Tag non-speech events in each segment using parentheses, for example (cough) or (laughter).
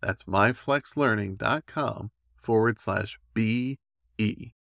That's myflexlearning.com forward slash BE.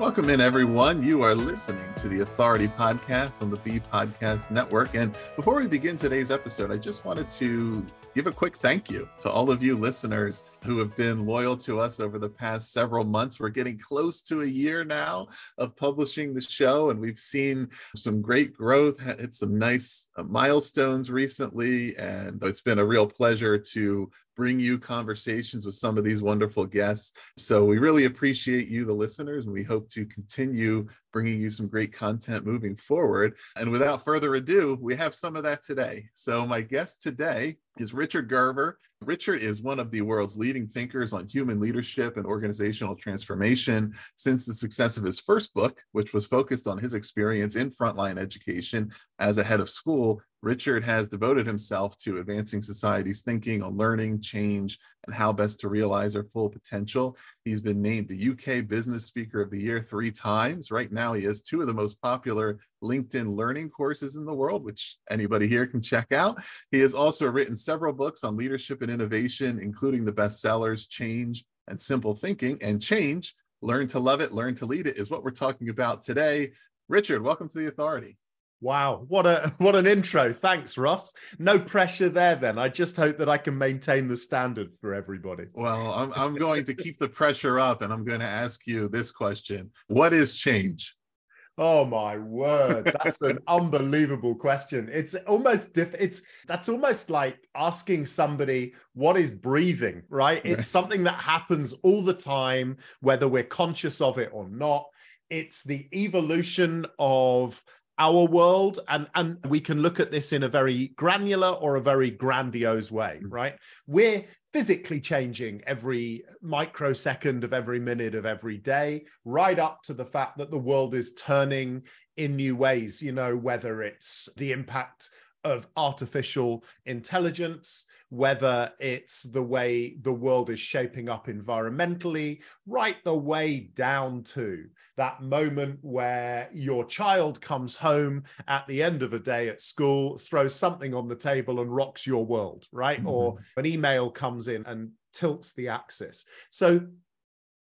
Welcome in, everyone. You are listening to the Authority Podcast on the B Podcast Network. And before we begin today's episode, I just wanted to give a quick thank you to all of you listeners who have been loyal to us over the past several months. We're getting close to a year now of publishing the show, and we've seen some great growth, hit some nice uh, milestones recently, and it's been a real pleasure to bring you conversations with some of these wonderful guests. So we really appreciate you, the listeners, and we hope to continue bringing you some great content moving forward. And without further ado, we have some of that today. So my guest today is Richard Gerver. Richard is one of the world's leading thinkers on human leadership and organizational transformation. Since the success of his first book, which was focused on his experience in frontline education as a head of school, Richard has devoted himself to advancing society's thinking on learning, change, and how best to realize our full potential. He's been named the UK Business Speaker of the Year three times. Right now, he has two of the most popular LinkedIn learning courses in the world, which anybody here can check out. He has also written several books on leadership and innovation, including the bestsellers Change and Simple Thinking. And Change, Learn to Love It, Learn to Lead It, is what we're talking about today. Richard, welcome to the authority. Wow, what a (laughs) what an intro. Thanks, Ross. No pressure there then. I just hope that I can maintain the standard for everybody. Well, I'm I'm going to keep the pressure up and I'm going to ask you this question. What is change? Oh my word, that's an (laughs) unbelievable question. It's almost diff- it's that's almost like asking somebody what is breathing, right? It's something that happens all the time whether we're conscious of it or not. It's the evolution of our world and and we can look at this in a very granular or a very grandiose way mm. right we're physically changing every microsecond of every minute of every day right up to the fact that the world is turning in new ways you know whether it's the impact of artificial intelligence, whether it's the way the world is shaping up environmentally, right the way down to that moment where your child comes home at the end of a day at school, throws something on the table and rocks your world, right? Mm-hmm. Or an email comes in and tilts the axis. So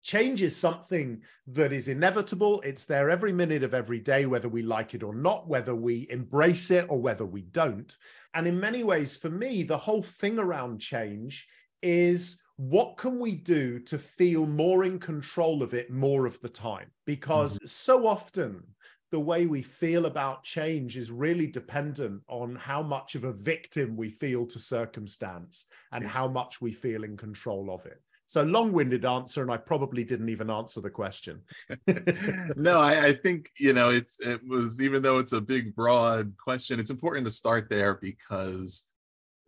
Change is something that is inevitable. It's there every minute of every day, whether we like it or not, whether we embrace it or whether we don't. And in many ways, for me, the whole thing around change is what can we do to feel more in control of it more of the time? Because mm-hmm. so often, the way we feel about change is really dependent on how much of a victim we feel to circumstance and how much we feel in control of it. So long-winded answer, and I probably didn't even answer the question. (laughs) no, I, I, think you know it's it was even though it's a big broad question, it's important to start there because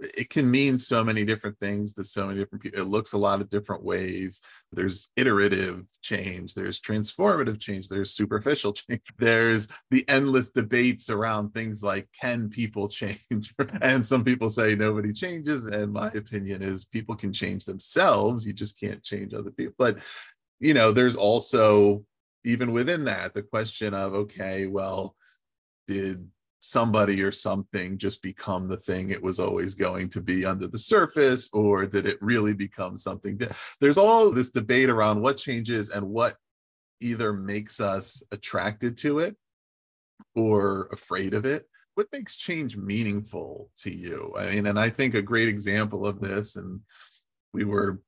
it can mean so many different things to so many different people. It looks a lot of different ways. There's iterative change, there's transformative change, there's superficial (laughs) change, there's the endless debates around things like can people change? (laughs) and some people say nobody changes. And my opinion is people can change themselves. You just can't change other people. But, you know, there's also, even within that, the question of, okay, well, did somebody or something just become the thing it was always going to be under the surface or did it really become something that there's all this debate around what changes and what either makes us attracted to it or afraid of it. What makes change meaningful to you? I mean and i think a great example of this and we were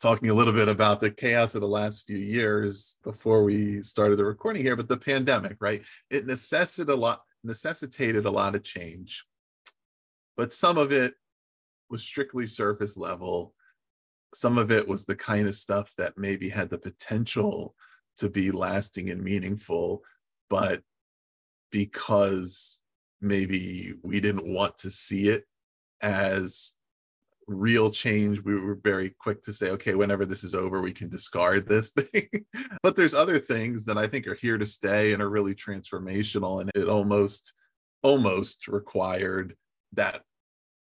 talking a little bit about the chaos of the last few years before we started the recording here but the pandemic right? It necessitated a lot necessitated a lot of change, but some of it was strictly surface level. Some of it was the kind of stuff that maybe had the potential to be lasting and meaningful, but because maybe we didn't want to see it as real change we were very quick to say okay whenever this is over we can discard this (laughs) thing. But there's other things that i think are here to stay and are really transformational and it almost almost required that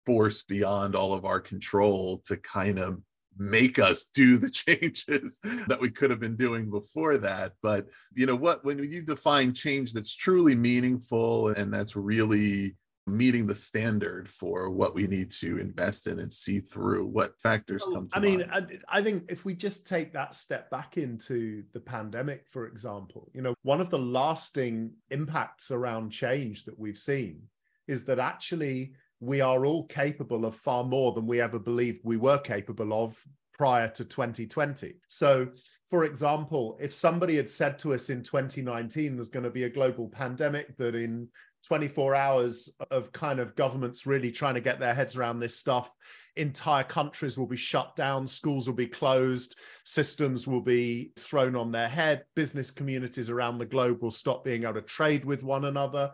force beyond all of our control to kind of make us do the (laughs) changes that we could have been doing before that. But you know what? When you define change that's truly meaningful and that's really meeting the standard for what we need to invest in and see through what factors come to i mean I, I, think if we just take that step back into the pandemic for example you know one of the lasting impacts around change that we've seen is that actually we are all capable of far more than we ever believed we were capable of prior to 2020 so for example, if somebody had said to us in 2019 there's going to be a global pandemic that in 24 hours of kind of governments really trying to get their heads around this stuff. Entire countries will be shut down, schools will be closed, systems will be thrown on their head, business communities around the globe will stop being able to trade with one another.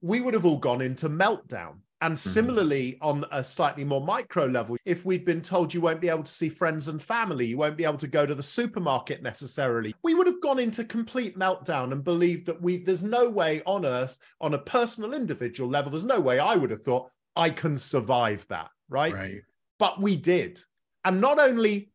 We would have all gone into meltdown. And mm-hmm. similarly, on a slightly more micro level, if we'd been told you won't be able to see friends and family, you won't be able to go to the supermarket necessarily, we would have gone into complete meltdown and believed that we there's no way on earth, on a personal individual level, there's no way I would have thought I can survive that, right? Right. But we did. And not only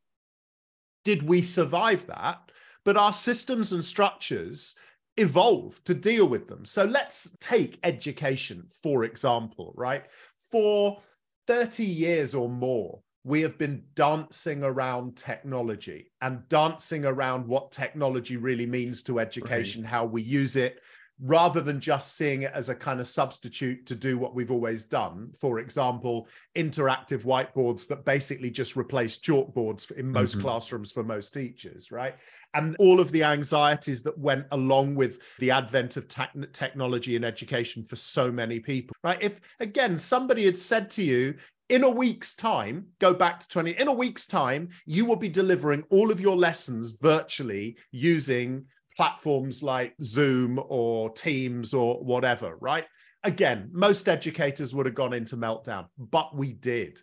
did we survive that, but our systems and structures evolve to deal with them. So let's take education, for example, right? For 30 years or more, we have been dancing around technology and dancing around what technology really means to education, right. how we use it, rather than just seeing it as a kind of substitute to do what we've always done. For example, interactive whiteboards that basically just replace chalkboards in most mm-hmm. classrooms for most teachers, right? And all of the anxieties that went along with the advent of te- technology in education for so many people, right? If again, somebody had said to you, in a week's time, go back to 20, in a week's time, you will be delivering all of your lessons virtually using platforms like Zoom or Teams or whatever, right? Again, most educators would have gone into meltdown, but we did.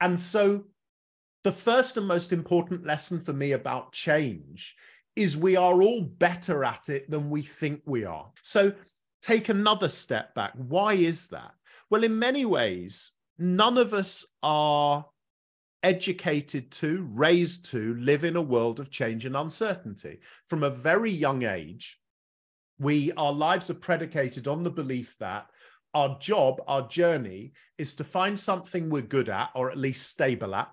And so the first and most important lesson for me about change is we are all better at it than we think we are. So take another step back. Why is that? Well, in many ways, none of us are educated to, raised to live in a world of change and uncertainty. From a very young age, we our lives are predicated on the belief that our job, our journey is to find something we're good at or at least stable at,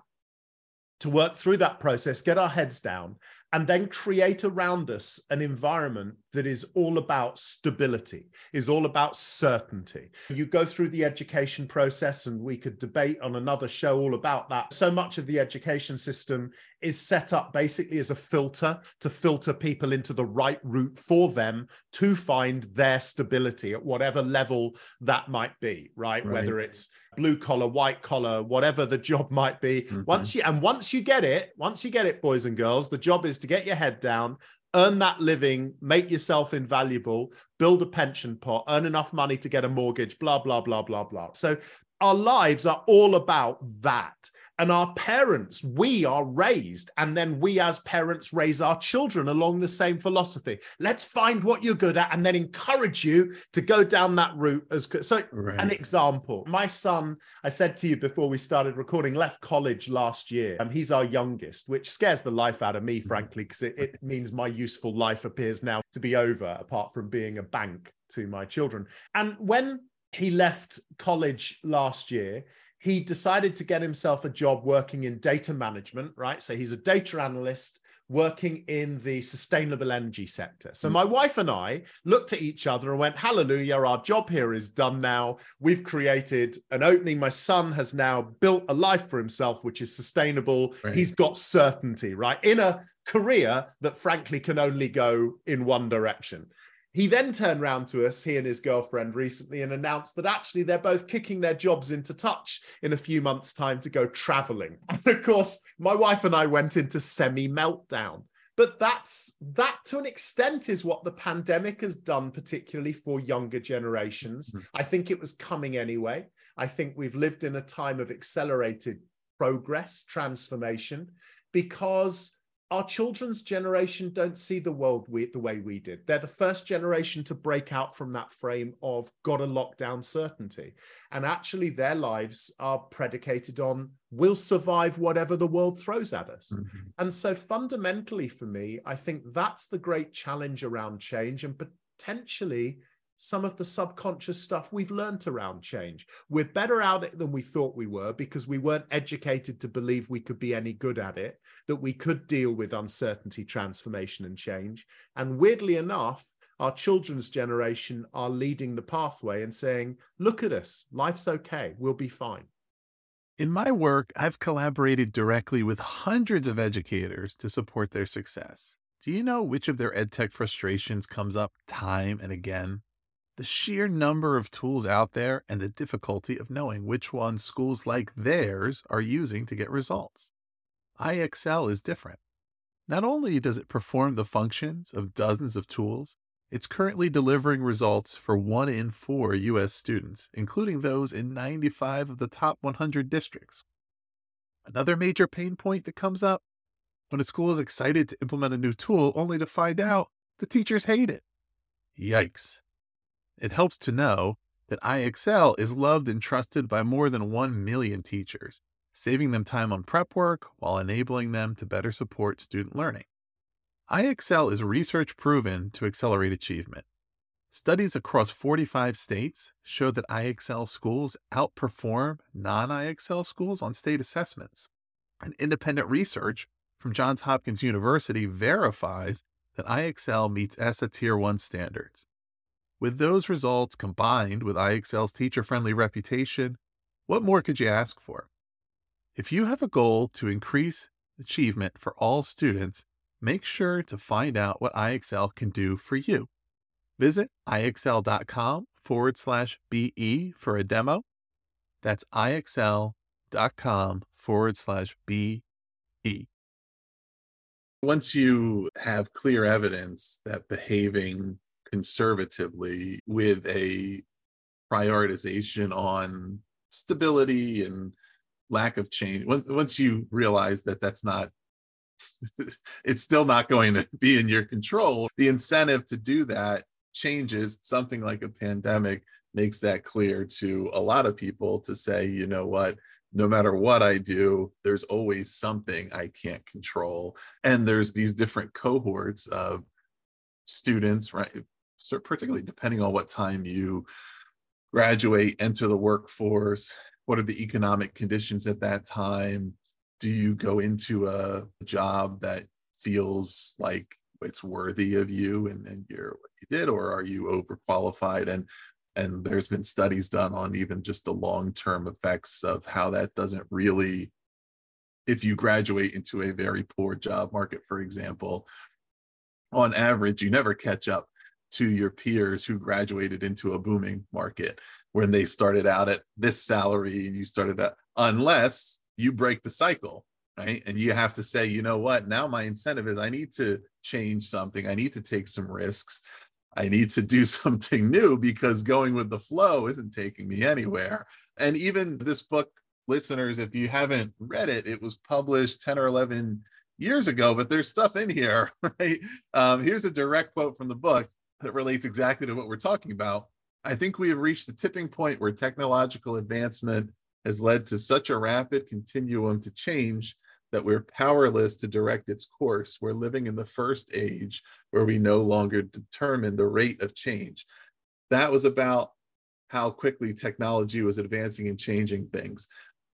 to work through that process, get our heads down, and then create around us an environment that is all about stability, is all about certainty. You go through the education process, and we could debate on another show all about that. So much of the education system is set up basically as a filter to filter people into the right route for them to find their stability at whatever level that might be, right? right. Whether it's blue collar, white collar, whatever the job might be. Mm-hmm. Once you and once you get it, once you get it, boys and girls, the job is to get your head down, earn that living, make yourself invaluable, build a pension pot, earn enough money to get a mortgage, blah, blah, blah, blah, blah. So our lives are all about that and our parents, we are raised, and then we as parents raise our children along the same philosophy. Let's find what you're good at and then encourage you to go down that route as good. So, right. an example my son, I said to you before we started recording, left college last year. and he's our youngest, which scares the life out of me, mm-hmm. frankly, because it, it means my useful life appears now to be over, apart from being a bank to my children. And when he left college last year, he decided to get himself a job working in data management, right? So he's a data analyst working in the sustainable energy sector. So mm. my wife and I looked at each other and went, Hallelujah, our job here is done now. We've created an opening. My son has now built a life for himself, which is sustainable. Right. He's got certainty, right? In a career that frankly can only go in one direction. He then turned around to us, he and his girlfriend recently, and announced that actually they're both kicking their jobs into touch in a few months' time to go traveling. (laughs) And of course, my wife and I went into semi meltdown. But that's that to an extent is what the pandemic has done, particularly for younger generations. Mm-hmm. I think it was coming anyway. I think we've lived in a time of accelerated progress, transformation, because our children's generation don't see the world we, the way we did. They're the first generation to break out from that frame of got a lockdown certainty. And actually, their lives are predicated on we'll survive whatever the world throws at us. Mm-hmm. And so, fundamentally, for me, I think that's the great challenge around change and potentially some of the subconscious stuff we've learned around change. We're better at it than we thought we were because we weren't educated to believe we could be any good at it, that we could deal with uncertainty, transformation, and change. And weirdly enough, our children's generation are leading the pathway and saying, look at us, life's okay, we'll be fine. In my work, I've collaborated directly with hundreds of educators to support their success. Do you know which of their edtech frustrations comes up time and again? The sheer number of tools out there and the difficulty of knowing which ones schools like theirs are using to get results. IXL is different. Not only does it perform the functions of dozens of tools, it's currently delivering results for one in four U.S. students, including those in 95 of the top 100 districts. Another major pain point that comes up when a school is excited to implement a new tool only to find out the teachers hate it. Yikes. It helps to know that IXL is loved and trusted by more than 1 million teachers, saving them time on prep work while enabling them to better support student learning. IXL is research proven to accelerate achievement. Studies across 45 states show that IXL schools outperform non IXL schools on state assessments. And independent research from Johns Hopkins University verifies that IXL meets ESSA Tier 1 standards. With those results combined with IXL's teacher friendly reputation, what more could you ask for? If you have a goal to increase achievement for all students, make sure to find out what IXL can do for you. Visit IXL.com forward slash BE for a demo. That's IXL.com forward slash BE. Once you have clear evidence that behaving conservatively with a prioritization on stability and lack of change once you realize that that's not (laughs) it's still not going to be in your control the incentive to do that changes something like a pandemic makes that clear to a lot of people to say you know what no matter what I do, there's always something I can't control. And there's these different cohorts of students, right? Particularly depending on what time you graduate, enter the workforce, what are the economic conditions at that time? Do you go into a job that feels like it's worthy of you and, and you're what you did, or are you overqualified? And and there's been studies done on even just the long-term effects of how that doesn't really if you graduate into a very poor job market, for example, on average, you never catch up to your peers who graduated into a booming market when they started out at this salary and you started at unless you break the cycle right? And you have to say you know what? Now my incentive is i need to change something. I need to take some risks. I need to do (laughs) something new because going with the flow isn't taking me anywhere. And even this book, listeners, if you haven't read it, it was published 10 or 11 years ago, but there's stuff in here, (laughs) right? Um, here's a direct quote from the book that relates exactly to what we're talking about. I think we have reached the tipping point where technological advancement has led to such a rapid continuum to change that we're powerless to direct its course. We're living in the first age where we no longer determine the rate of change. That was about how quickly technology was advancing and changing things.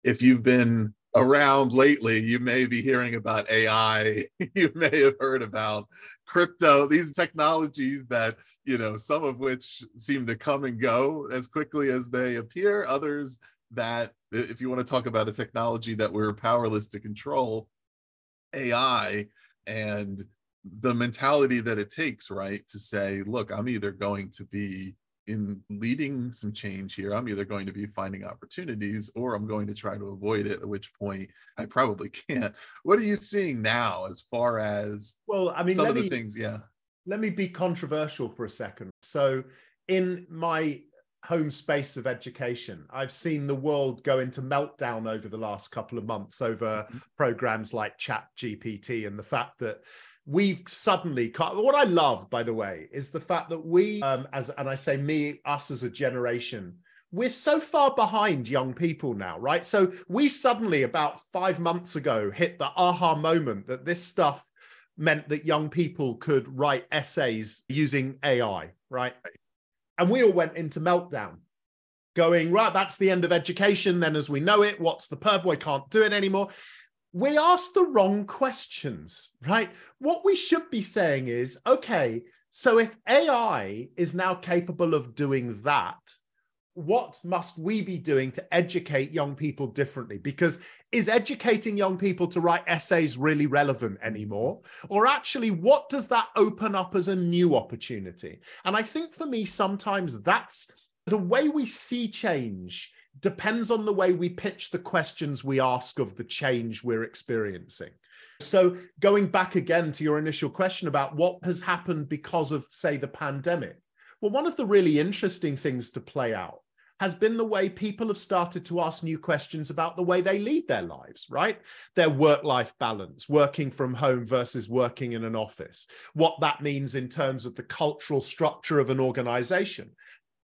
If you've been around lately, you may be hearing about AI. (laughs) you may have heard about crypto, these technologies that, you know, some of which seem to come and go as quickly as they appear, others that if you want to talk about a technology that we're powerless to control, AI and the mentality that it takes, right, to say, look, I'm either going to be in leading some change here, I'm either going to be finding opportunities or I'm going to try to avoid it, at which point I probably (laughs) can't. What are you seeing now as far as well, I mean, some of me, the things, yeah. Let me be controversial for a second. So in my home space of education. I've seen the world go into meltdown over the last couple of months over mm-hmm. programs like Chat GPT and the fact that we've suddenly what I love, by the way, is the fact that we, um, as and I say me, us as a generation, we're so far behind young people now, right? So we suddenly, about five months ago, hit the aha moment that this stuff meant that young people could write essays using AI, right? And we all went into meltdown, going, right, that's the end of education. Then, as we know it, what's the purpose? We can't do it anymore. We ask the wrong questions, right? What we should be saying is, okay, so if AI is now capable of doing that, what must we be doing to educate young people differently? Because is educating young people to write essays really relevant anymore? Or actually, what does that open up as a new opportunity? And I think for me, sometimes that's the way we see change depends on the way we pitch the questions we ask of the change we're experiencing. So, going back again to your initial question about what has happened because of, say, the pandemic. Well, one of the really interesting things to play out has been the way people have started to ask new questions about the way they lead their lives, right? Their work life balance, working from home versus working in an office, what that means in terms of the cultural structure of an organization.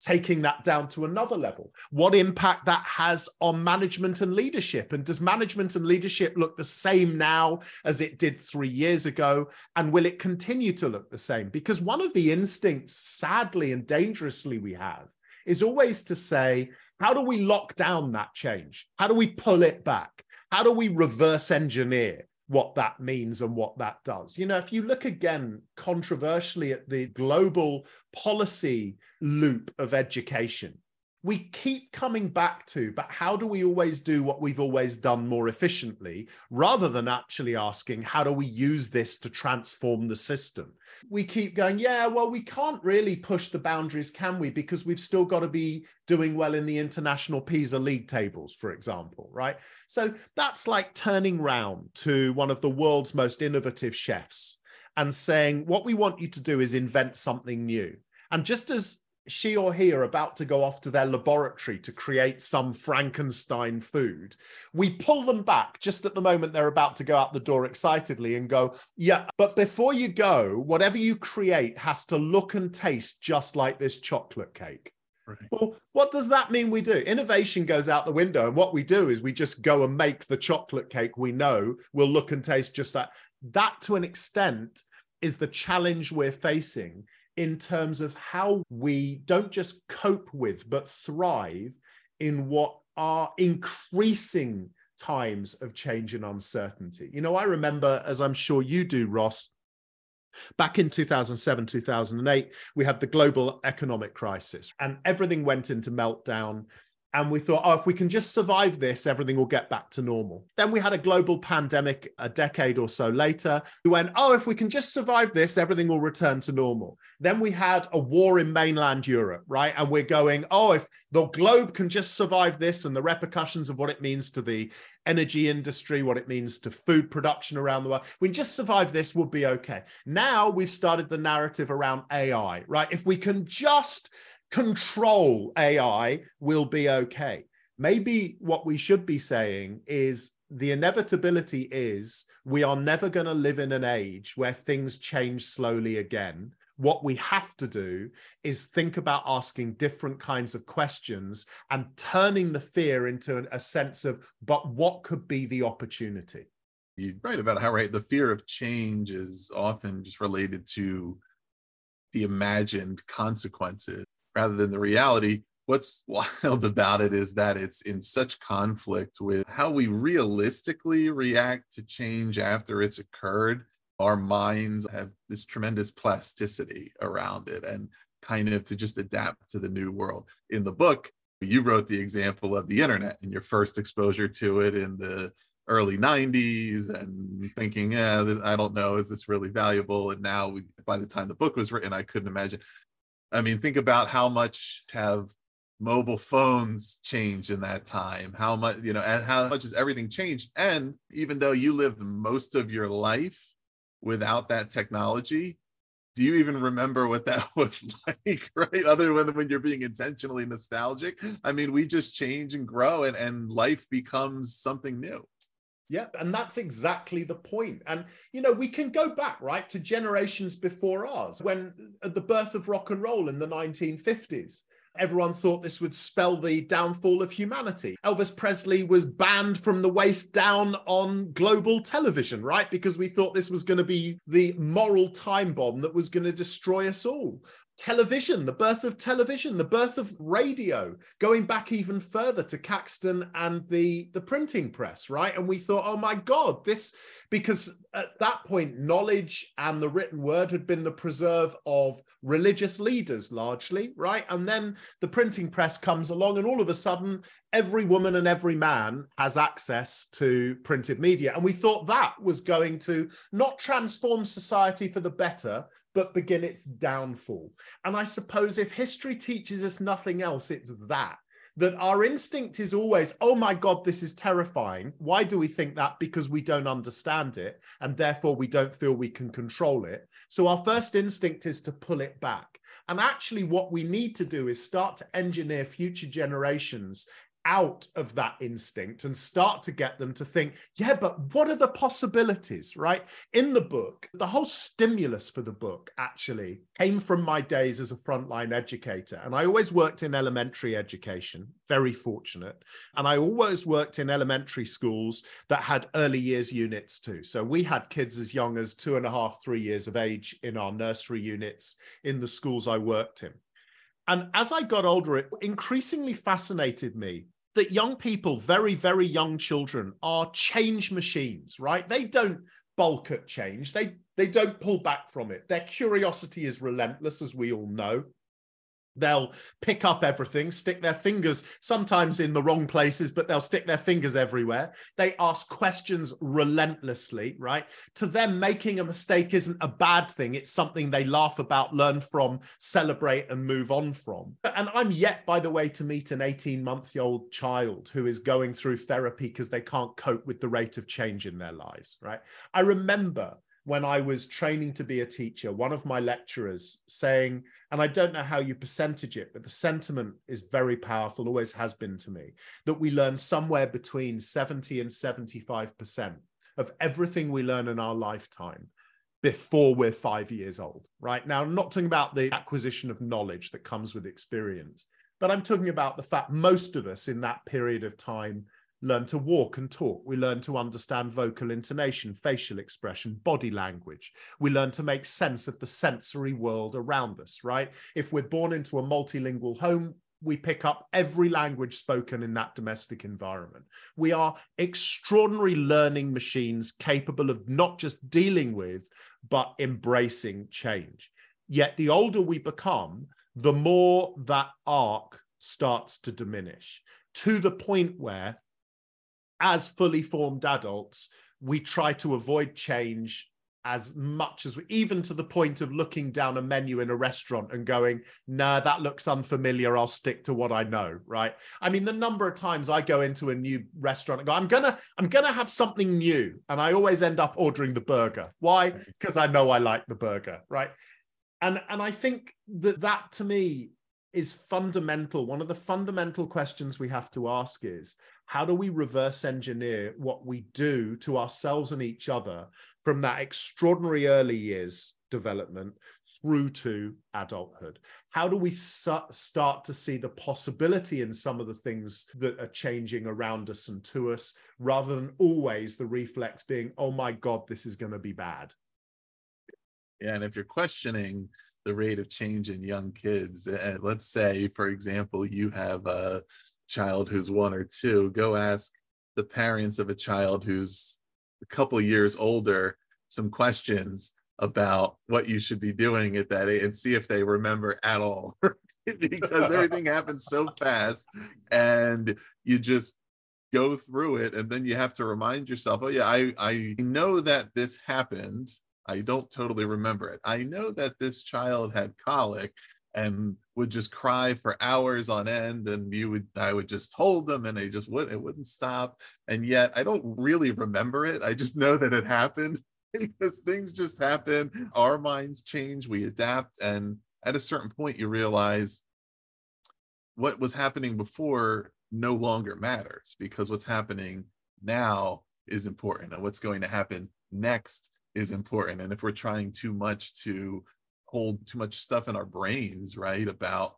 Taking that down to another level, what impact that has on management and leadership? And does management and leadership look the same now as it did three years ago? And will it continue to look the same? Because one of the instincts, sadly and dangerously, we have is always to say, how do we lock down that change? How do we pull it back? How do we reverse engineer what that means and what that does? You know, if you look again controversially at the global policy loop of education, we keep coming back to, but how do we always do what we've always done more efficiently rather than actually asking, how do we use this to transform the system? We keep going, yeah, well, we can't really push the boundaries, can we? Because we've still got to be doing well in the international PISA league tables, for example, right? So that's like turning round to one of the world's most innovative chefs and saying, what we want you to do is invent something new. And just as she or he are about to go off to their laboratory to create some Frankenstein food, we pull them back just at the moment they're about to go out the door excitedly and go, Yeah, but before you go, whatever you create has to look and taste just like this chocolate cake. Right. Well, what does that mean we do? Innovation goes out the window, and what we do is we just go and make the chocolate cake we know will look and taste just that. That, to an extent, is the challenge we're facing in terms of how we don't just cope with, but thrive in what are increasing times of change and uncertainty. You know, I remember, as I'm sure you do, Ross, Back in 2007, 2008, we had the global economic crisis and everything went into meltdown. And we thought, oh, if we can just survive this, everything will get back to normal. Then we had a global pandemic a decade or so later. We went, oh, if we can just survive this, everything will return to normal. Then we had a war in mainland Europe, right? And we're going, oh, if the globe can just survive this and the repercussions of what it means to the energy industry, what it means to food production around the world. We just survive this, we'll be okay. Now we've started the narrative around AI, right? If we can just control AI, we'll be okay. Maybe what we should be saying is the inevitability is we are never going to live in an age where things change slowly again. What we have to do is think about asking different kinds of questions and turning the fear into a sense of, but what could be the opportunity? You're right about how right the fear of change is often just related to the imagined consequences rather than the reality what's (laughs) wild about it is that it's in such conflict with how we realistically react to change after it's occurred. Our minds have this tremendous plasticity around it and kind of to just adapt to the new world. In the book, you wrote the example of the internet and your first exposure to it in the early 90s and thinking, yeah, I don't know, is this really valuable? And now, by the time the book was written, I couldn't imagine. I mean, think about how much have mobile phones changed in that time how much you know and how much has everything changed. And even though you lived most of your life without that technology do you even remember what that (laughs) was like right? Other than when you're being intentionally nostalgic. I mean we just change and grow and, and life becomes something new yeah, and that's exactly the point. And, you know, we can go back, right, to generations before ours, when at the birth of rock and roll in the 1950s, Everyone thought this would spell the downfall of humanity. Elvis Presley was banned from the waist down on global television, right? Because we thought this was going to be the moral time bomb that was going to destroy us all television, the birth of television, the birth of radio, going back even further to Caxton and the, the printing press, right? And we thought, oh my God, this, because at that point, knowledge and the written word had been the preserve of religious leaders largely, right? And then the printing press comes along, and all of a sudden, every woman and every man has access to printed media. And we thought that was going to not transform society for the better, but begin its downfall. And I suppose if history teaches us nothing else, it's that. That our instinct is always, oh my God, this is terrifying. Why do we think that? Because we don't understand it. And therefore, we don't feel we can control it. So, our first instinct is to pull it back. And actually, what we need to do is start to engineer future generations out of that instinct and start to get them to think, yeah, but what are the possibilities, right? In the book, the whole stimulus for the book actually came from my days as a frontline educator. And I always worked in elementary education, very fortunate. And I always worked in elementary schools that had early years units too. So we had kids as young as two and a half, three years of age in our nursery units in the schools I worked in. And as I got older, it increasingly fascinated me that young people, very, very young children, are change machines, right? They don't bulk at change. They they don't pull back from it. Their curiosity is relentless, as we all know. They'll pick up everything, stick their fingers sometimes in the wrong places, but they'll stick their fingers everywhere. They ask questions relentlessly, right? To them, making a mistake isn't a bad thing. It's something they laugh about, learn from, celebrate, and move on from. And I'm yet, by the way, to meet an 18 month old child who is going through therapy because they can't cope with the rate of change in their lives, right? I remember when I was training to be a teacher, one of my lecturers saying, and I don't know how you percentage it, but the sentiment is very powerful, always has been to me, that we learn somewhere between 70 and 75% of everything we learn in our lifetime before we're five years old, right? Now, I'm not talking about the acquisition of knowledge that comes with experience, but I'm talking about the fact most of us in that period of time learn to walk and talk. We learn to understand vocal intonation, facial expression, body language. We learn to make sense of the sensory world around us, right? If we're born into a multilingual home, we pick up every language spoken in that domestic environment. We are extraordinary learning machines capable of not just dealing with, but embracing change. Yet the older we become, the more that arc starts to diminish to the point where as fully formed adults, we try to avoid change as much as we, even to the point of looking down a menu in a restaurant and going, nah, that looks unfamiliar. I'll stick to what I know. Right. I mean, the number of times I go into a new restaurant and go, I'm gonna, I'm gonna have something new. And I always end up ordering the burger. Why? Because I know I like the burger. Right. And and I think that that to me is fundamental. One of the fundamental questions we have to ask is how do we reverse engineer what we do to ourselves and each other from that extraordinary early years development through to adulthood? How do we su- start to see the possibility in some of the things that are changing around us and to us, rather than always the reflex being, oh my God, this is going to be bad? Yeah, and if you're questioning the rate of change in young kids, and let's say, for example, you have a child who's one or two, go ask the parents of a child who's a couple years older some questions about what you should be doing at that age and see if they remember at all (laughs) because everything (laughs) happens so fast and you just go through it and then you have to remind yourself oh yeah i i know that this happened. I don't totally remember it. I know that this child had colic and would just cry for hours on end and you would i would just hold them and they just would it wouldn't stop. And yet i don't really remember it. I just know that it happened (laughs) because things just happen. Our minds change we adapt and at a certain point you realize what was happening before no longer matters because what's happening now is important and what's going to happen next is important. And if we're trying too much to hold too much stuff in our brains, right, about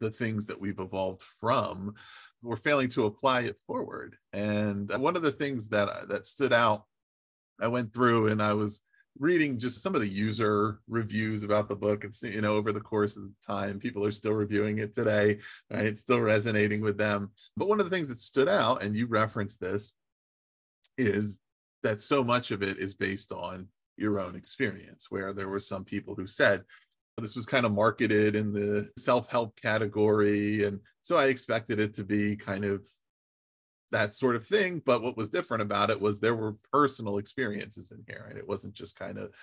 the things that we've evolved from, we're failing to apply it forward. And one of the things that uh, that stood out, I went through and I was reading just some of the user reviews about the book. And you know over the course of the time people are still reviewing it today right? It's still resonating with them. But one of the things that stood out and you referenced this is that so much of it is based on your own experience, where there were some people who said, oh, this was kind of marketed in the self-help category and so i expected it to be kind of that sort of thing but what was different about it was there were personal experiences in here and it wasn't just kind of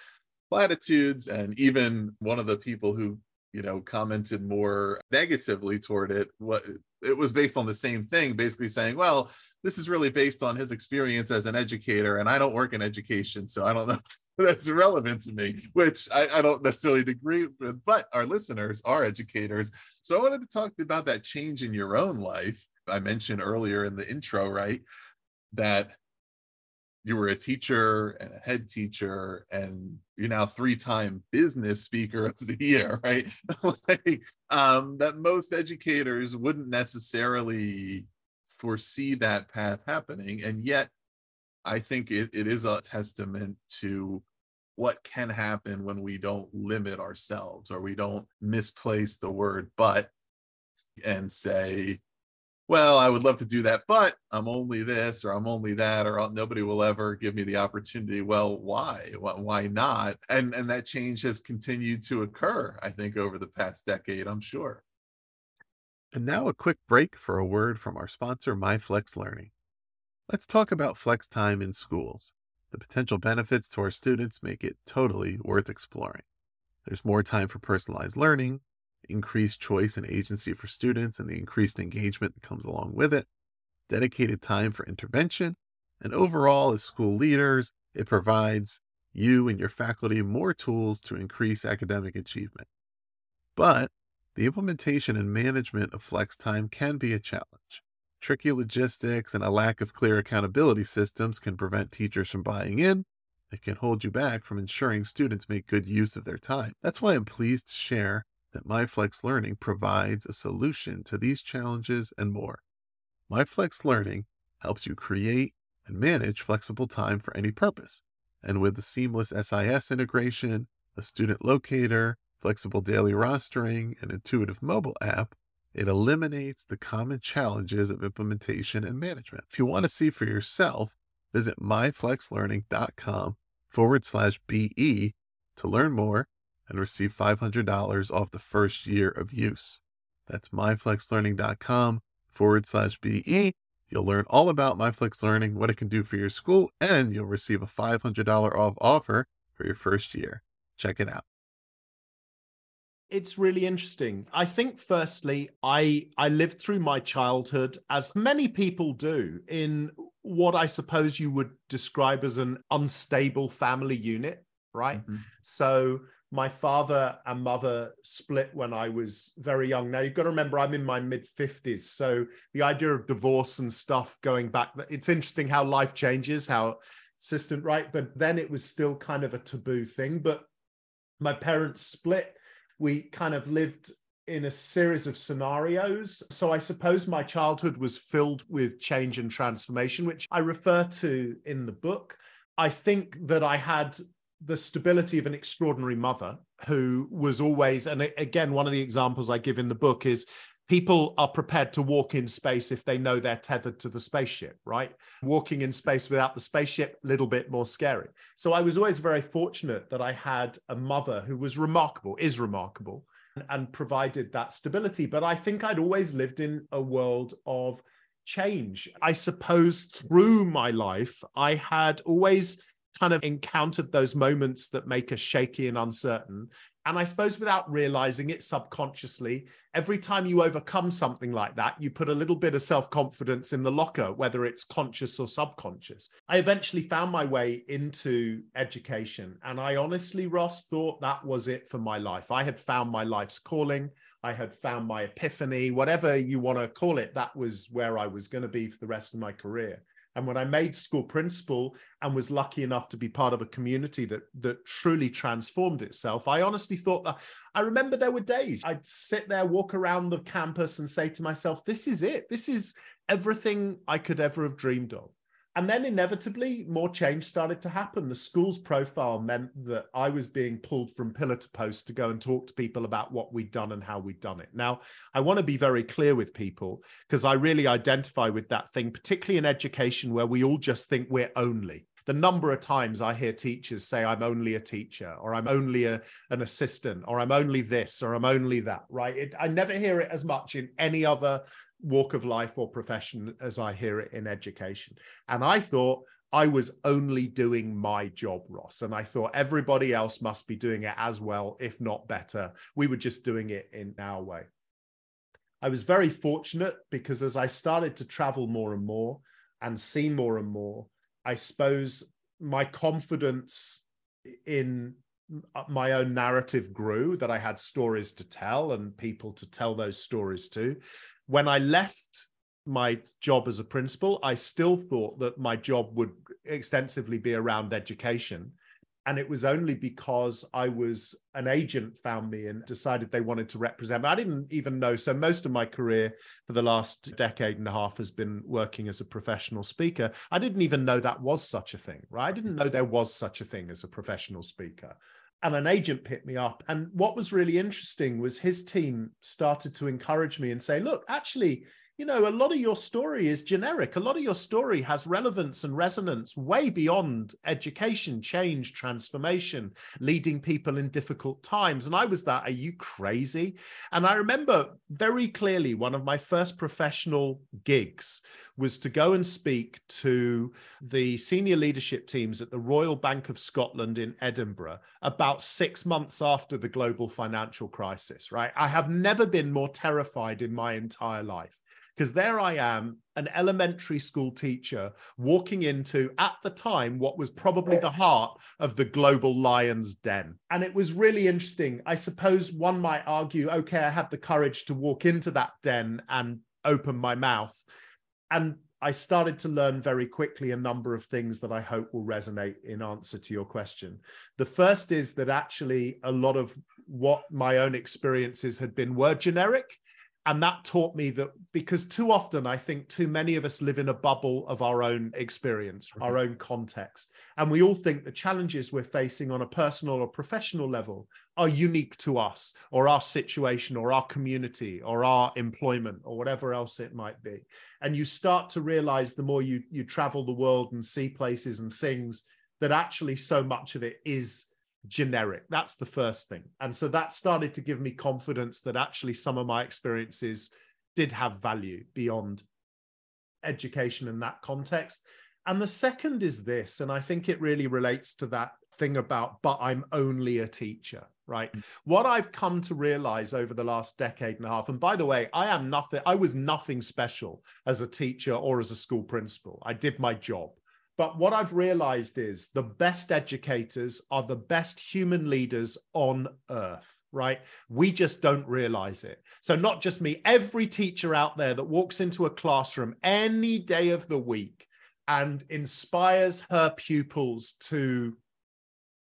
platitudes and even one of the people who you know commented more negatively toward it what it was based on the same thing basically saying well this is really based on his experience as an educator and i don't work in education so i don't know that's irrelevant to me, which I, I, don't necessarily agree with, but our listeners are educators. So I wanted to talk about that change in your own life. I mentioned earlier in the intro, right, that you were a teacher and a head teacher, and you're now three-time business speaker of the year, (laughs) right? (laughs) like, um, that most educators wouldn't necessarily foresee that path happening, and yet I think it, it is a testament to what can happen when we don't limit ourselves or we don't misplace the word but and say, well, I would love to do that, but I'm only this or I'm only that or nobody will ever give me the opportunity. Well, why? Why not? And and that change has continued to occur, I think, over the past decade, I'm sure. And now a quick break for a word from our sponsor, MyFlex Learning. Let's talk about flex time in schools. The potential benefits to our students make it totally worth exploring. There's more time for personalized learning, increased choice and agency for students, and the increased engagement that comes along with it, dedicated time for intervention, and overall, as school leaders, it provides you and your faculty more tools to increase academic achievement. But the implementation and management of flex time can be a challenge. Tricky logistics and a lack of clear accountability systems can prevent teachers from buying in. It can hold you back from ensuring students make good use of their time. That's why I'm pleased to share that MyFlex Learning provides a solution to these challenges and more. MyFlex Learning helps you create and manage flexible time for any purpose. And with the seamless SIS integration, a student locator, flexible daily rostering, and intuitive mobile app, it eliminates the common challenges of implementation and management. If you want to see for yourself, visit myflexlearning.com forward slash BE to learn more and receive $500 off the first year of use. That's myflexlearning.com forward slash BE. You'll learn all about MyFlex Learning, what it can do for your school, and you'll receive a $500 off offer for your first year. Check it out. It's really interesting. I think firstly, I I lived through my childhood as many people do in what I suppose you would describe as an unstable family unit, right? Mm-hmm. So my father and mother split when I was very young. Now you've got to remember I'm in my mid 50s. So the idea of divorce and stuff going back, it's interesting how life changes, how assistant, right? But then it was still kind of a taboo thing. But my parents split. We kind of lived in a series of scenarios. So I suppose my childhood was filled with change and transformation, which I refer to in the book. I think that I had the stability of an extraordinary mother who was always, and again, one of the examples I give in the book is people are prepared to walk in space if they know they're tethered to the spaceship, right? Walking in space without the spaceship, a little bit more scary. So I was always very fortunate that I had a mother who was remarkable, is remarkable, and provided that stability. But I think I'd always lived in a world of change. I suppose through my life, I had always kind of encountered those moments that make us shaky and uncertain. And I suppose without realizing it subconsciously, every time you overcome something like that, you put a little bit of self confidence in the locker, whether it's conscious or subconscious. I eventually found my way into education. And I honestly, Ross, thought that was it for my life. I had found my life's calling. I had found my epiphany, whatever you want to call it. That was where I was going to be for the rest of my career. And when I made school principal and was lucky enough to be part of a community that that truly transformed itself, I honestly thought that I remember there were days I'd sit there, walk around the campus and say to myself, this is it. This is everything I could ever have dreamed of. And then inevitably, more change started to happen. The school's profile meant that I was being pulled from pillar to post to go and talk to people about what we'd done and how we'd done it. Now, I want to be very clear with people because I really identify with that thing, particularly in education where we all just think we're only. The number of times I hear teachers say, I'm only a teacher, or I'm only a, an assistant, or I'm only this, or I'm only that, right? It, I never hear it as much in any other walk of life or profession as I hear it in education. And I thought I was only doing my job, Ross. And I thought everybody else must be doing it as well, if not better. We were just doing it in our way. I was very fortunate because as I started to travel more and more and see more and more, I suppose my confidence in my own narrative grew that I had stories to tell and people to tell those stories to when I left my job as a principal, I still thought that my job would extensively be around education. And it was only because I was an agent found me and decided they wanted to represent me. I didn't even know. So most of my career for the last decade and a half has been working as a professional speaker. I didn't even know that was such a thing, right? I didn't know there was such a thing as a professional speaker and an agent picked me up. And what was really interesting was his team started to encourage me and say, look, actually, you know, a lot of your story is generic. A lot of your story has relevance and resonance way beyond education, change, transformation, leading people in difficult times. And I was that, are you crazy? And I remember very clearly one of my first professional gigs was to go and speak to the senior leadership teams at the Royal Bank of Scotland in Edinburgh about six months after the global financial crisis, right? I have never been more terrified in my entire life because there I am, an elementary school teacher, walking into, at the time, what was probably the heart of the global lion's den. And it was really interesting. I suppose one might argue, okay, I had the courage to walk into that den and open my mouth. And I started to learn very quickly a number of things that I hope will resonate in answer to your question. The first is that actually a lot of what my own experiences had been were generic and that taught me that because too often i think too many of us live in a bubble of our own experience mm-hmm. our own context and we all think the challenges we're facing on a personal or professional level are unique to us or our situation or our community or our employment or whatever else it might be and you start to realize the more you you travel the world and see places and things that actually so much of it is generic. That's the first thing. And so that started to give me confidence that actually some of my experiences did have value beyond education in that context. And the second is this, and I think it really relates to that thing about, but I'm only a teacher, right? Mm. What I've come to realize over the last decade and a half, and by the way, I am nothing, I was nothing special as a teacher or as a school principal. I did my job. But what I've realized is the best educators are the best human leaders on earth, right? We just don't realize it. So, not just me, every teacher out there that walks into a classroom any day of the week and inspires her pupils to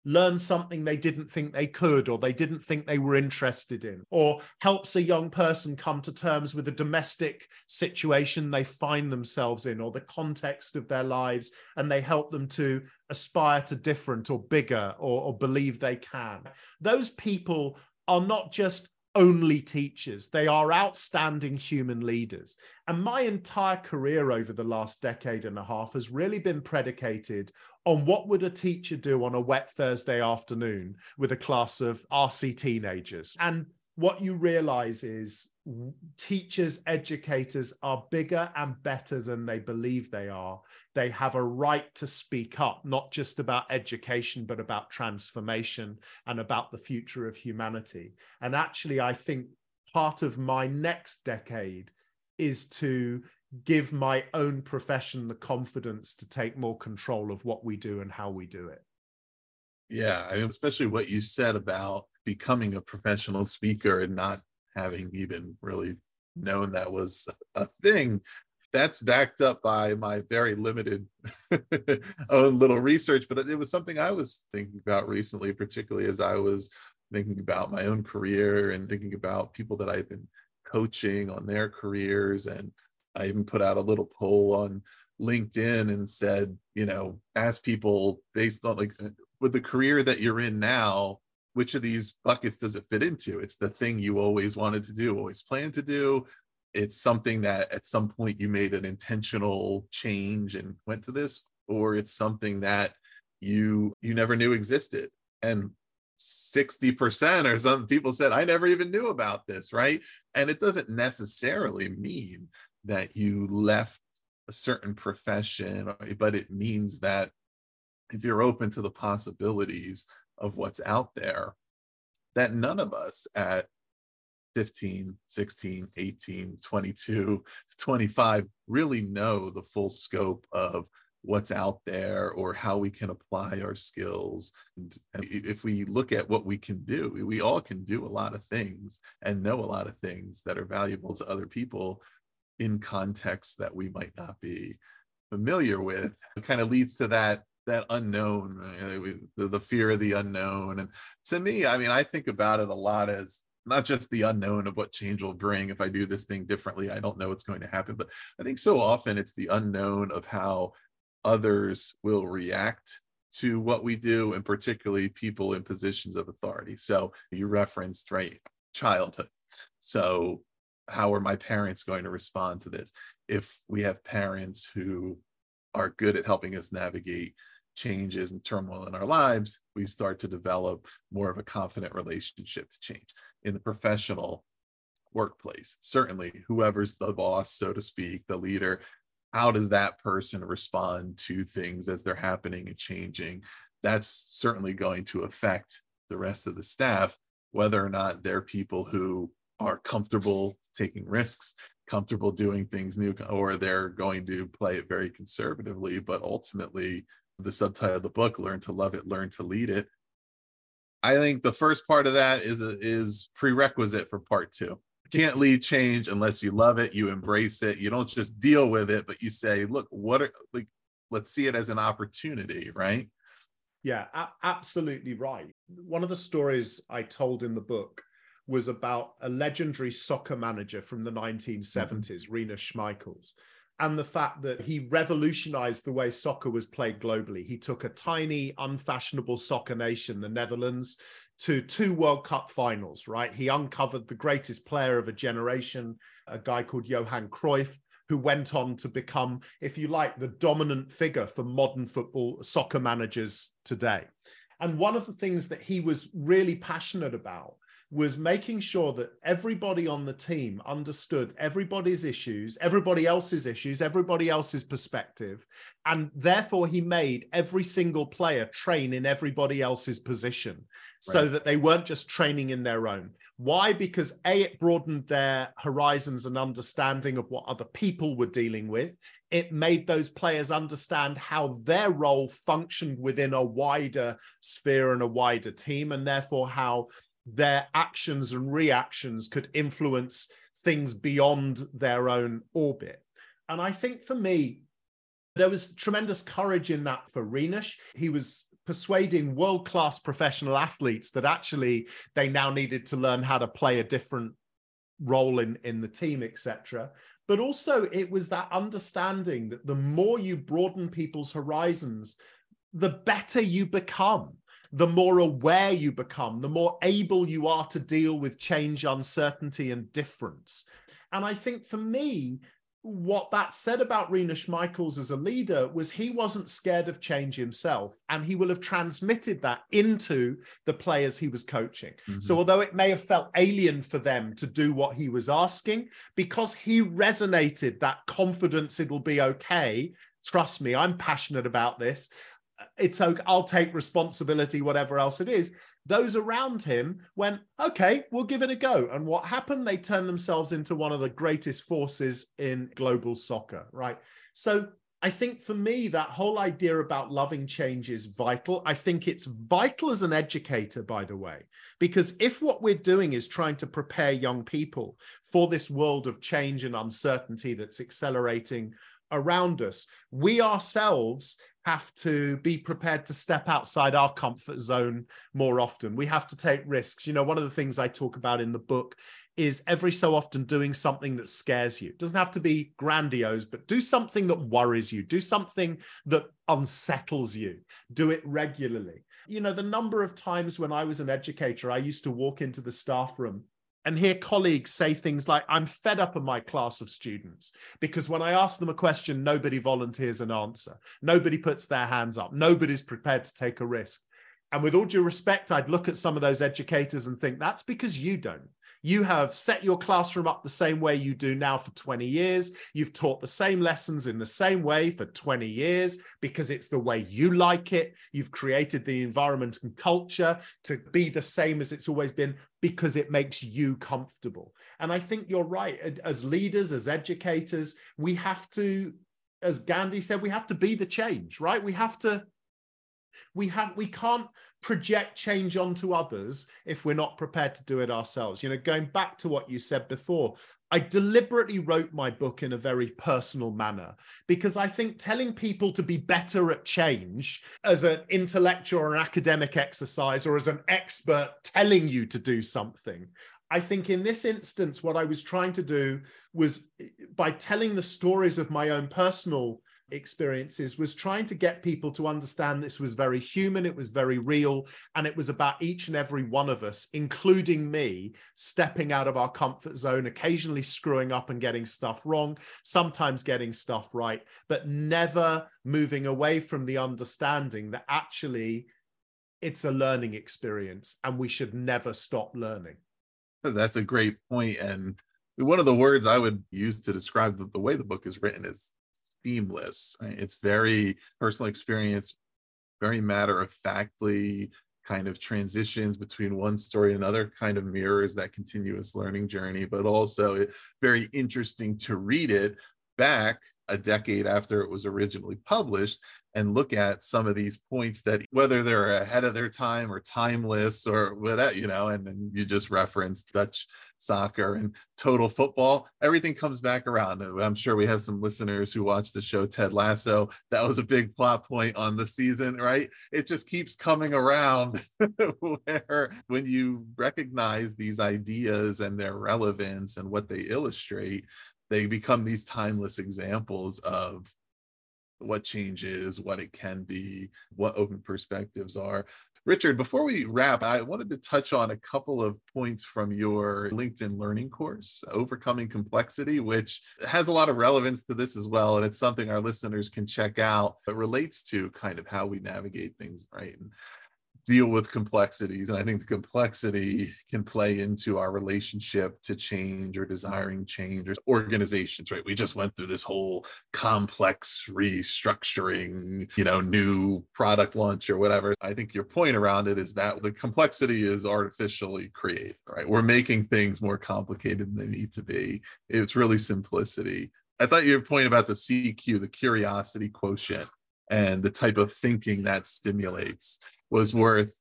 learn something they didn't think they could or they didn't think they were interested in, or helps a young person come to terms with a domestic situation they find themselves in or the context of their lives, and they help them to aspire to different or bigger or, or believe they can. Those people are not just only teachers. They are outstanding human leaders. And my entire career over the last decade and a half has really been predicated on what would a teacher do on a wet Thursday afternoon with a class of RC teenagers. And what you realize is teachers, educators are bigger and better than they believe they are. They have a right to speak up, not just about education, but about transformation and about the future of humanity. And actually, I think part of my next decade is to give my own profession the confidence to take more control of what we do and how we do it. Yeah, I mean, especially what you said about becoming a professional speaker and not having even really known that was a thing. That's backed up by my very limited (laughs) own little research, but it was something I was thinking about recently, particularly as I was thinking about my own career and thinking about people that I've been coaching on their careers and I even put out a little poll on LinkedIn and said, you know, ask people based on like with the career that you're in now, which of these buckets does it fit into? It's the thing you always wanted to do, always planned to do. It's something that at some point you made an intentional change and went to this, or it's something that you you never knew existed. And 60% or some people said, I never even knew about this, right? And it doesn't necessarily mean that you left a certain profession, eh, but it means that if you're open to the possibilities of what's out there, that none of us at 15, 16, 18, 22, 25 really know the full scope of what's out there or how we can apply our skills. And, if we look at what we can do, we all can do a lot of things and know a lot of things that are valuable to other people in contexts that we might not be familiar with it kind of leads to that that unknown the, the fear of the unknown. And to me i mean i think about it a lot as not just the unknown of what change will bring. If i do this thing differently i don't know what's going to happen. But i think so often it's the unknown of how others will react to what we do and particularly people in positions of authority. So you referenced right childhood. So how are my parents going to respond to this? If we have parents who are good at helping us navigate changes and turmoil in our lives we start to develop more of a confident relationship to change in the professional workplace. Certainly whoever's the boss so to speak the leader how does that person respond to things as they're happening and changing? That's certainly going to affect the rest of the staff whether or not they're people who are comfortable taking risks, comfortable doing things new, or they're going to play it very conservatively. But ultimately, the subtitle of the book, Learn to Love It, Learn to Lead It. I think the first part of that is a, is prerequisite for part two. Can't lead change unless you love it, you embrace it. You don't just deal with it, but you say, look, what are like let's see it as an opportunity, right? Yeah, a- absolutely right. One of the stories I told in the book was about a legendary soccer manager from the 1970s, mm-hmm. Rinus Michels, and the fact that he revolutionized the way soccer was played globally. He took a tiny, unfashionable soccer nation, the Netherlands, to two World Cup finals, right? He uncovered the greatest player of a generation, a guy called Johan Cruyff, who went on to become, if you like, the dominant figure for modern football soccer managers today. And one of the things that he was really passionate about was making sure that everybody on the team understood everybody's issues, everybody else's issues, everybody else's perspective. And therefore, he made every single player train in everybody else's position right. so that they weren't just training in their own. Why? Because A, it broadened their horizons and understanding of what other people were dealing with. It made those players understand how their role functioned within a wider sphere and a wider team, and therefore how their actions and reactions could influence things beyond their own orbit. And I think for me, there was tremendous courage in that for Rinus. He was persuading world class professional athletes that actually they now needed to learn how to play a different role in, in the team, etc. But also, it was that understanding that the more you broaden people's horizons, the better you become the more aware you become, the more able you are to deal with change, uncertainty, and difference. And I think for me, what that said about Rinus Michels as a leader was he wasn't scared of change himself, and he will have transmitted that into the players he was coaching. Mm-hmm. So, although it may have felt alien for them to do what he was asking, because he resonated that confidence it'll be okay. Trust me, I'm passionate about this it's okay, I'll take responsibility, whatever else it is. Those around him went, okay, we'll give it a go. And what happened? They turned themselves into one of the greatest forces in global soccer, right? So I think for me, that whole idea about loving change is vital. I think it's vital as an educator, by the way, because if what we're doing is trying to prepare young people for this world of change and uncertainty that's accelerating around us, we ourselves have to be prepared to step outside our comfort zone more often. We have to take risks. You know, one of the things I talk about in the book is every so often doing something that scares you. It doesn't have to be grandiose, but do something that worries you, do something that unsettles you, do it regularly. You know, the number of times when I was an educator, I used to walk into the staff room and hear colleagues say things like, I'm fed up of my class of students because when I ask them a question, nobody volunteers an answer. Nobody puts their hands up. Nobody's prepared to take a risk. And with all due respect, I'd look at some of those educators and think that's because you don't. You have set your classroom up the same way you do now for 20 years. You've taught the same lessons in the same way for 20 years because it's the way you like it. You've created the environment and culture to be the same as it's always been because it makes you comfortable. And I think you're right. As leaders, as educators, we have to, as Gandhi said, we have to be the change, right? We have to we have we can't project change onto others if we're not prepared to do it ourselves. You know going back to what you said before I deliberately wrote my book in a very personal manner because I think telling people to be better at change as an intellectual or an academic exercise or as an expert telling you to do something, I think in this instance, what I was trying to do was eh, by telling the stories of my own personal experiences was trying to get people to understand this was very human, it was very real, and it was about each and every one of us, including me, stepping out of our comfort zone, occasionally screwing up and getting stuff wrong, sometimes getting stuff right, but never moving away from the understanding that actually it's a learning experience and we should never stop learning. That's a great point. And one of the words I would use to describe the, the way the book is written is Right? It's very personal experience, very matter of factly kind of transitions between one story and another kind of mirrors that continuous learning journey but also very interesting to read it back a decade after it was originally published and look at some of these points that whether they're ahead of their time or timeless or whatever, you know, and then you just referenced Dutch soccer and total football, everything comes back around. I'm sure we have some listeners who watch the show Ted Lasso. That was a big plot point on the season, right? It just keeps coming around (laughs) where when you recognize these ideas and their relevance and what they illustrate, they become these timeless examples of what change is, what it can be, what open perspectives are. Richard, before we wrap, I wanted to touch on a couple of points from your LinkedIn learning course, Overcoming Complexity, which has a lot of relevance to this as well. And it's something our listeners can check out. It relates to kind of how we navigate things, right? And deal with complexities. And I think the complexity can play into our relationship to change or desiring change or organizations, right? We just went through this whole complex restructuring, you know, new product launch or whatever. I think your point around it is that the complexity is artificially created, right? We're making things more complicated than they need to be. It's really simplicity. I thought your point about the CQ, the curiosity quotient, and the type of thinking that stimulates was worth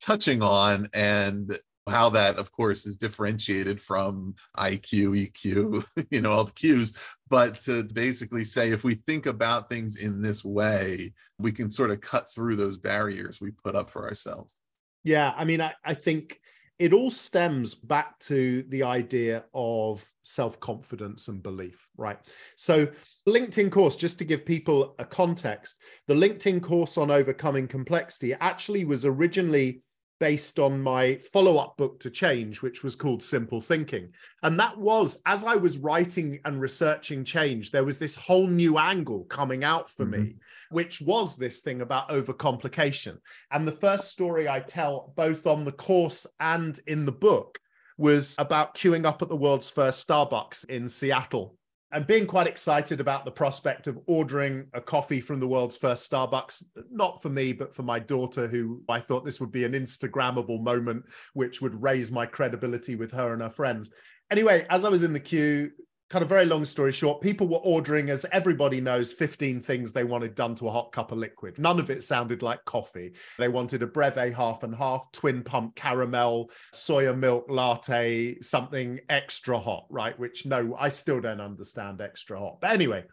touching on and how that of course is differentiated from iq eq (laughs) you know all the cues but to basically say if we think about things in this way we can sort of cut through those barriers we put up for ourselves. Yeah i mean i, I think it all stems back to the idea of self confidence and belief, right? So, LinkedIn course, just to give people a context, the LinkedIn course on overcoming complexity actually was originally based on my follow up book to change, which was called Simple Thinking. And that was, as I was writing and researching change, there was this whole new angle coming out for mm-hmm. me, which was this thing about overcomplication. And the first story I tell, both on the course and in the book, was about queuing up at the world's first Starbucks in Seattle and being quite excited about the prospect of ordering a coffee from the world's first Starbucks, not for me, but for my daughter, who I thought this would be an Instagrammable moment, which would raise my credibility with her and her friends. Anyway, as I was in the queue, kind of very long story short, people were ordering, as everybody knows, 15 things they wanted done to a hot cup of liquid. None of it sounded like coffee. They wanted a breve half and half, twin pump caramel, soya milk latte, something extra hot, right? Which no, I still don't understand extra hot. But anyway,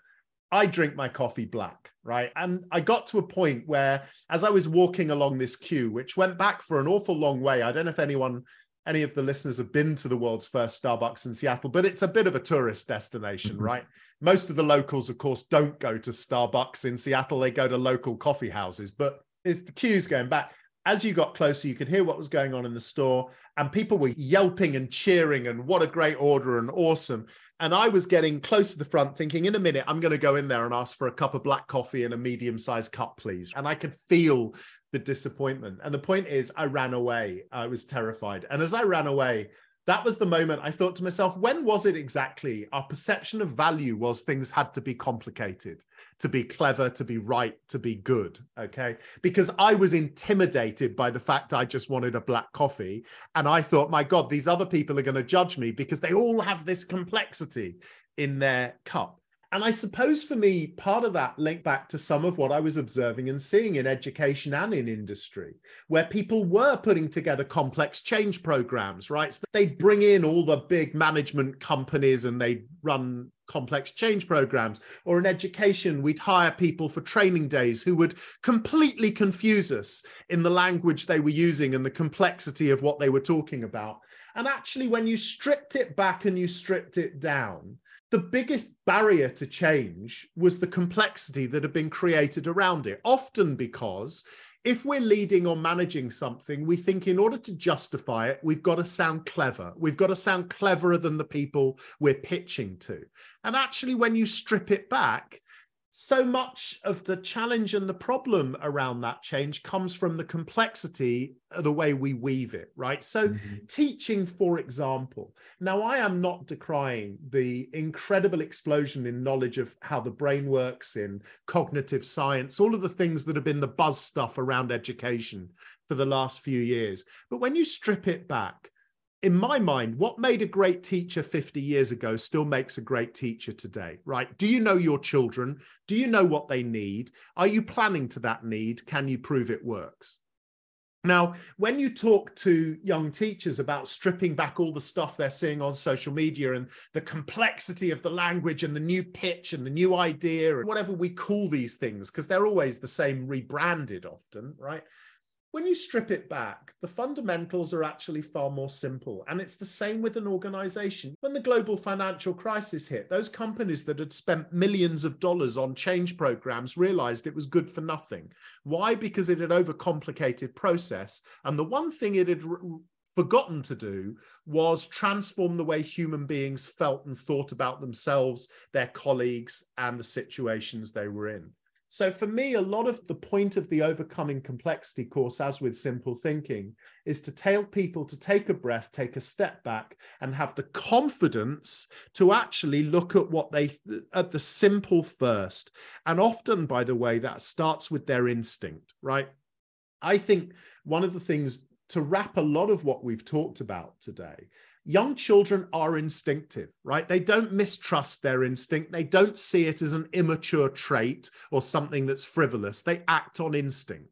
I drink my coffee black, right? And I got to a point where, as I was walking along this queue, which went back for an awful long way, I don't know if anyone any of the listeners have been to the world's first Starbucks in Seattle, but it's a bit of a tourist destination, mm-hmm. right? Most of the locals, of course, don't go to Starbucks in Seattle. They go to local coffee houses, but it's the queues going back. As you got closer, you could hear what was going on in the store, and people were yelping and cheering, and what a great order and awesome. And I was getting close to the front, thinking, in a minute, I'm going to go in there and ask for a cup of black coffee and a medium sized cup, please. And I could feel the disappointment. And the point is, I ran away. I was terrified. And as I ran away, that was the moment I thought to myself, when was it exactly? Our perception of value was things had to be complicated, to be clever, to be right, to be good. Okay. Because I was intimidated by the fact I just wanted a black coffee. And I thought, my God, these other people are going to judge me because they all have this complexity in their cup. And I suppose for me, part of that linked back to some of what I was observing and seeing in education and in industry, where people were putting together complex change programs, right? So they'd bring in all the big management companies and they'd run complex change programs. Or in education, we'd hire people for training days who would completely confuse us in the language they were using and the complexity of what they were talking about. And actually, when you stripped it back and you stripped it down, the biggest barrier to change was the complexity that had been created around it, often because if we're leading or managing something, we think in order to justify it, we've got to sound clever. We've got to sound cleverer than the people we're pitching to. And actually, when you strip it back, so much of the challenge and the problem around that change comes from the complexity of the way we weave it, right? So, mm-hmm. teaching, for example, now I am not decrying the incredible explosion in knowledge of how the brain works in cognitive science, all of the things that have been the buzz stuff around education for the last few years. But when you strip it back, in my mind, what made a great teacher 50 years ago still makes a great teacher today, right? Do you know your children? Do you know what they need? Are you planning to that need? Can you prove it works? Now, when you talk to young teachers about stripping back all the stuff they're seeing on social media and the complexity of the language and the new pitch and the new idea and whatever we call these things, because they're always the same rebranded often, right? When you strip it back, the fundamentals are actually far more simple. And it's the same with an organization. When the global financial crisis hit, those companies that had spent millions of dollars on change programs realized it was good for nothing. Why? Because it had overcomplicated process. And the one thing it had forgotten to do was transform the way human beings felt and thought about themselves, their colleagues, and the situations they were in. So for me, a lot of the point of the overcoming complexity course, as with simple thinking, is to tell people to take a breath, take a step back, and have the confidence to actually look at what they at the simple first. And often, by the way, that starts with their instinct, right? I think one of the things to wrap a lot of what we've talked about today young children are instinctive, right? They don't mistrust their instinct. They don't see it as an immature trait or something that's frivolous. They act on instinct.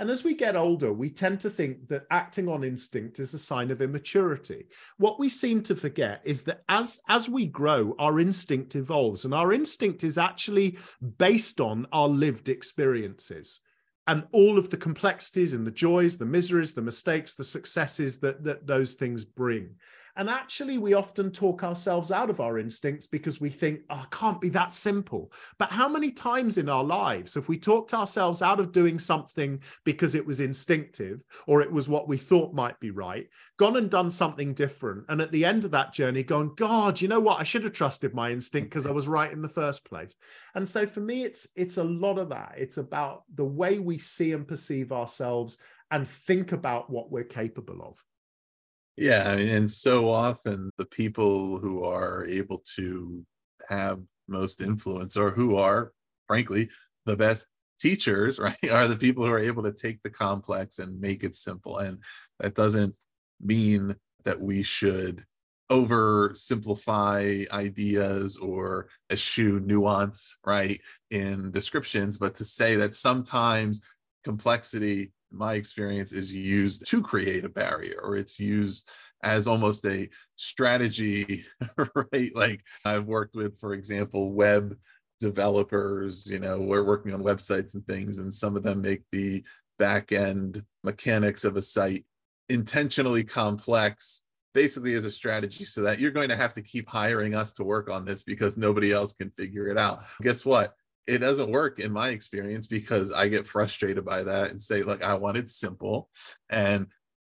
And as we get older, we tend to think that acting on instinct is a sign of immaturity. What we seem to forget is that as, as we grow, our instinct evolves, and our instinct is actually based on our lived experiences and all of the complexities and the joys, the miseries, the mistakes, the successes that, that those things bring. And actually, we often talk ourselves out of our instincts because we think, oh, it can't be that simple. But how many times in our lives have we talked ourselves out of doing something because it was instinctive or it was what we thought might be right, gone and done something different? And at the end of that journey, gone, God, you know what? I should have trusted my instinct because I was right in the first place. And so for me, it's it's a lot of that. It's about the way we see and perceive ourselves and think about what we're capable of. Yeah, and so often the people who are able to have most influence or who are, frankly, the best teachers, (laughs) right, are the people who are able to take the complex and make it simple. And that doesn't mean that we should oversimplify ideas or eschew nuance, right, in descriptions, but to say that sometimes complexity my experience is used to create a barrier or it's used as almost a strategy (laughs) right? Like i've worked with for example web developers you know we're working on websites and things and some of them make the back end mechanics of a site intentionally complex basically as a strategy so that you're going to have to keep hiring us to work on this because nobody else can figure it out. Guess what it doesn't work in my experience because I get frustrated by that and say, look, I want it simple. And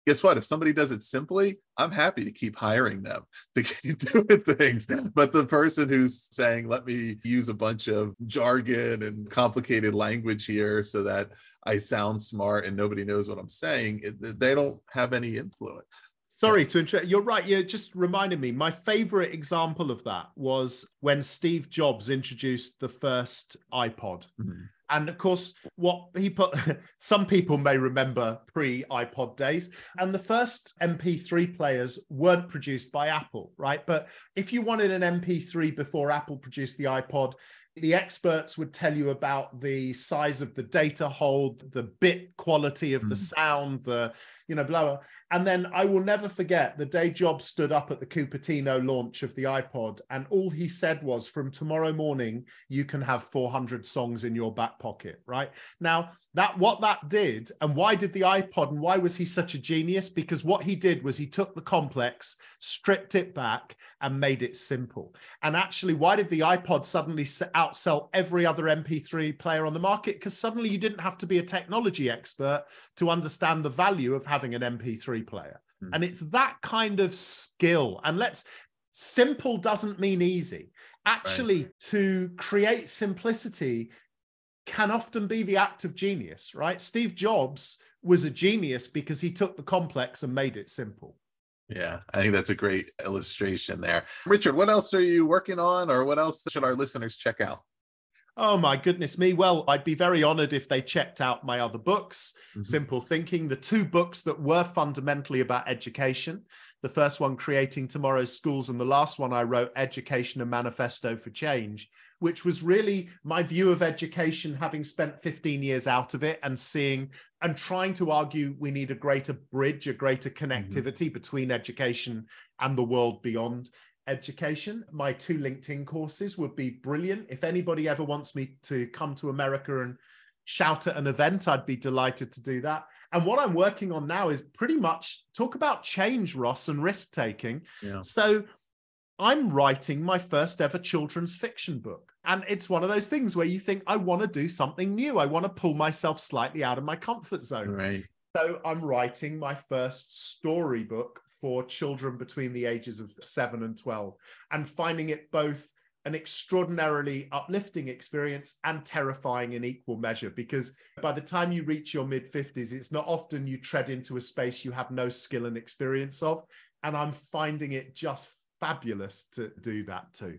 guess what? If somebody does it simply, I'm happy to keep hiring them (laughs) to keep doing things. But the person who's saying, let me use a bunch of jargon and complicated language here so that I sound smart and nobody knows what I'm saying, it, they don't have any influence. Sorry to interrupt. You're right. You just reminded me. My favorite example of that was when Steve Jobs introduced the first iPod. Mm-hmm. And of course, what he put, (laughs) some people may remember pre iPod days, and the first MP3 players weren't produced by Apple, right? But if you wanted an MP3 before Apple produced the iPod, the experts would tell you about the size of the data hold, the bit quality of the sound, the, you know, blah, blah. And then I will never forget the day Jobs stood up at the Cupertino launch of the iPod, and all he said was, "From tomorrow morning, you can have 400 songs in your back pocket." Right? Now, that what that did and why did the ipod and why was he such a genius? Because what he did was he took the complex stripped it back and made it simple. And actually why did the ipod suddenly outsell every other mp3 player on the market? Because suddenly you didn't have to be a technology expert to understand the value of having an mp3 player hmm. and it's that kind of skill and let's simple doesn't mean easy actually right. to create simplicity can often be the act of genius, right? Steve Jobs was a genius because he took the complex and made it simple. Yeah, I think that's a great illustration there. Richard, what else are you working on, or what else should our listeners check out? Oh my goodness me. Well, I'd be very honored if they checked out my other books, mm-hmm. Simple Thinking, the two books that were fundamentally about education. The first one, Creating Tomorrow's Schools, and the last one I wrote, Education and Manifesto for Change which was really my view of education, having spent 15 years out of it and seeing and trying to argue we need a greater bridge, a greater mm-hmm. connectivity mm-hmm. between education and the world beyond education. My two LinkedIn courses would be brilliant. If anybody ever wants me to come to America and shout at an event, I'd be delighted to do that. And what I'm working on now is pretty much talk about change, Ross, and risk taking. Yeah. So I'm writing my first ever children's fiction book. And it's one of those things where you think, I want to do something new. I want to pull myself slightly out of my comfort zone. Right. So I'm writing my first storybook for children between the ages of seven and 12 and finding it both an extraordinarily uplifting experience and terrifying in equal measure because by the time you reach your mid 50s it's not often you tread into a space you have no skill and experience of and i'm finding it just fabulous to do that too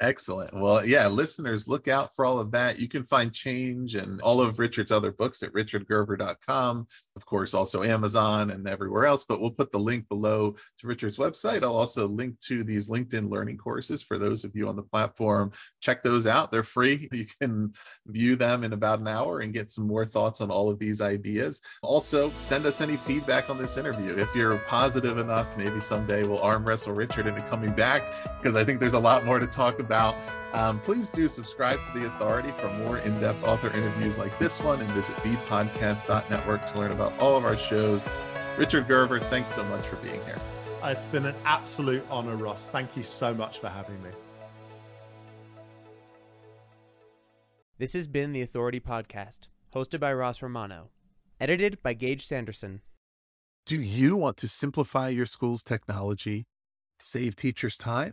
Excellent. Well, yeah, listeners, look out for all of that. You can find Change and all of Richard's other books at richardgerver.com. Of course, also Amazon and everywhere else, but we'll put the link below to Richard's website. I'll also link to these LinkedIn learning courses for those of you on the platform. Check those out. They're free. (laughs) You can view them in about an hour and get some more thoughts on all of these ideas. Also, send us any feedback on this interview. If you're positive enough, maybe someday we'll arm wrestle Richard into coming back because I think there's a lot more to talk about about. Um, please do subscribe to The Authority for more in depth author interviews like this one and visit thepodcast.network to learn about all of our shows. Richard Gerver, thanks so much for being here. It's been an absolute honor, Ross. Thank you so much for having me. This has been The Authority Podcast, hosted by Ross Romano, edited by Gage Sanderson. Do you want to simplify your school's technology, save teachers time?